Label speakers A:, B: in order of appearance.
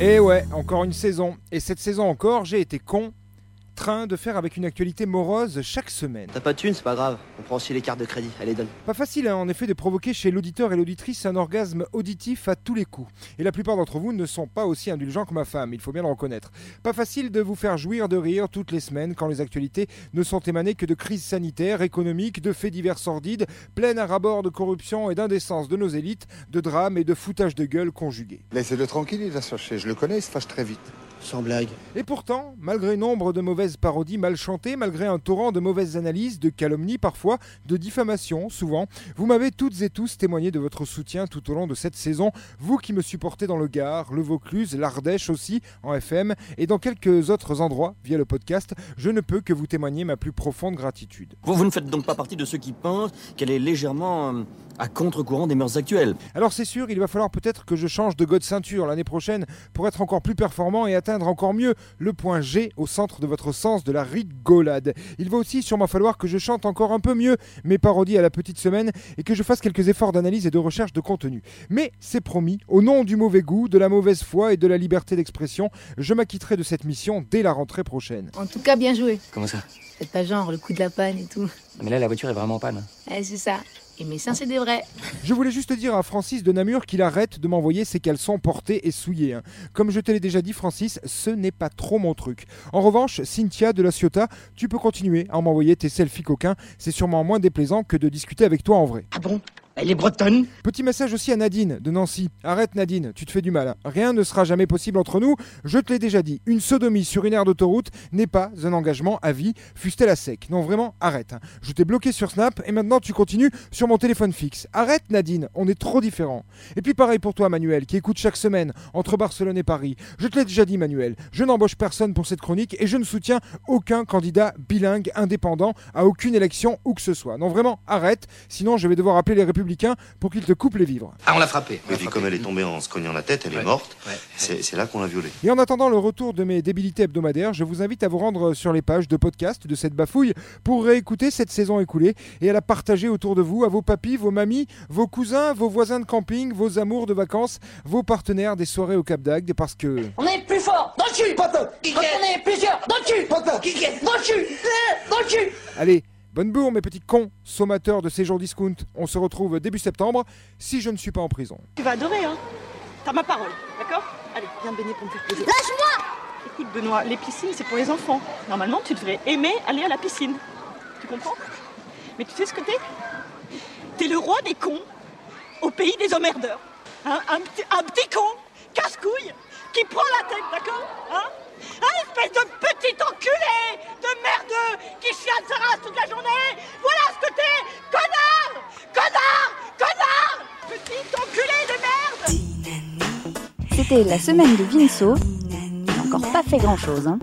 A: Et ouais, encore une saison. Et cette saison encore, j'ai été con train de faire avec une actualité morose chaque semaine.
B: T'as pas de thune, c'est pas grave. On prend aussi les cartes de crédit. Allez, donne.
A: Pas facile, hein, en effet, de provoquer chez l'auditeur et l'auditrice un orgasme auditif à tous les coups. Et la plupart d'entre vous ne sont pas aussi indulgents que ma femme, il faut bien le reconnaître. Pas facile de vous faire jouir de rire toutes les semaines quand les actualités ne sont émanées que de crises sanitaires, économiques, de faits divers sordides, pleines à rabord de corruption et d'indécence de nos élites, de drames et de foutage de gueule conjugués.
C: Laissez-le tranquille, il va se fâcher. Je le connais, il se fâche très vite.
B: Sans blague.
A: Et pourtant, malgré nombre de mauvaises parodies mal chantées, malgré un torrent de mauvaises analyses, de calomnies parfois, de diffamations souvent, vous m'avez toutes et tous témoigné de votre soutien tout au long de cette saison, vous qui me supportez dans le Gard, le Vaucluse, l'Ardèche aussi, en FM, et dans quelques autres endroits via le podcast, je ne peux que vous témoigner ma plus profonde gratitude.
D: Vous, vous ne faites donc pas partie de ceux qui pensent qu'elle est légèrement euh, à contre-courant des mœurs actuelles.
A: Alors c'est sûr, il va falloir peut-être que je change de god ceinture l'année prochaine pour être encore plus performant et atteindre encore mieux le point G au centre de votre sens de la rigolade. Il va aussi sûrement falloir que je chante encore un peu mieux mes parodies à la petite semaine et que je fasse quelques efforts d'analyse et de recherche de contenu. Mais c'est promis, au nom du mauvais goût, de la mauvaise foi et de la liberté d'expression, je m'acquitterai de cette mission dès la rentrée prochaine.
E: En tout cas, bien joué.
D: Comment ça?
E: Faites pas genre le coup de la panne et tout.
D: Mais là, la voiture est vraiment en panne.
E: Eh, c'est ça. Et mes seins, c'est des vrais.
A: Je voulais juste dire à Francis de Namur qu'il arrête de m'envoyer ses caleçons portés et souillés. hein. Comme je te l'ai déjà dit, Francis, ce n'est pas trop mon truc. En revanche, Cynthia de la Ciotat, tu peux continuer à m'envoyer tes selfies coquins. C'est sûrement moins déplaisant que de discuter avec toi en vrai.
F: Ah bon? Elle est bretonne
A: Petit message aussi à Nadine de Nancy. Arrête Nadine, tu te fais du mal. Rien ne sera jamais possible entre nous. Je te l'ai déjà dit, une sodomie sur une aire d'autoroute n'est pas un engagement à vie, fût-elle à sec. Non, vraiment, arrête. Je t'ai bloqué sur Snap et maintenant tu continues sur mon téléphone fixe. Arrête Nadine, on est trop différents. Et puis pareil pour toi Manuel, qui écoute chaque semaine entre Barcelone et Paris. Je te l'ai déjà dit Manuel, je n'embauche personne pour cette chronique et je ne soutiens aucun candidat bilingue indépendant à aucune élection où que ce soit. Non, vraiment, arrête, sinon je vais devoir appeler les républicains pour qu'ils te coupent les vivres.
F: Ah, on l'a frappée.
G: Et puis comme elle est tombée en se cognant la tête, elle est morte. C'est c'est là qu'on l'a violée.
A: Et en attendant le retour de mes débilités hebdomadaires, je vous invite à vous rendre sur les pages de podcast de cette bafouille pour réécouter cette saison écoulée et à la partager autour de vous, à vos papis, vos mamies, vos cousins, vos voisins de camping, vos amours de vacances, vos partenaires des soirées au Cap d'Agde parce que...
H: On est plus fort dans le cul. Quand on est plusieurs dans le cul. Dans le cul. Euh, Dans le cul.
A: Allez, bonne bourre mes petits cons, sommateurs de séjour discount. On se retrouve début septembre, si je ne suis pas en prison.
I: Tu vas adorer, hein T'as ma parole, d'accord? Allez, viens te baigner pour me faire plaisir.
H: Lâche-moi
I: Écoute, Benoît, les piscines, c'est pour les enfants. Normalement, tu devrais aimer aller à la piscine. Tu comprends? Mais tu sais ce que t'es? T'es le roi des cons au pays des emmerdeurs. Hein un, petit, un petit con, casse-couille, qui prend la tête, d'accord? Hein? Un espèce de petit enculé de merdeux qui chiale sa race toute Voilà ce que t'es Connard Connard Connard Petit enculé de merde
J: C'était la semaine de Vinceau. Il n'a encore pas fait grand chose. Hein.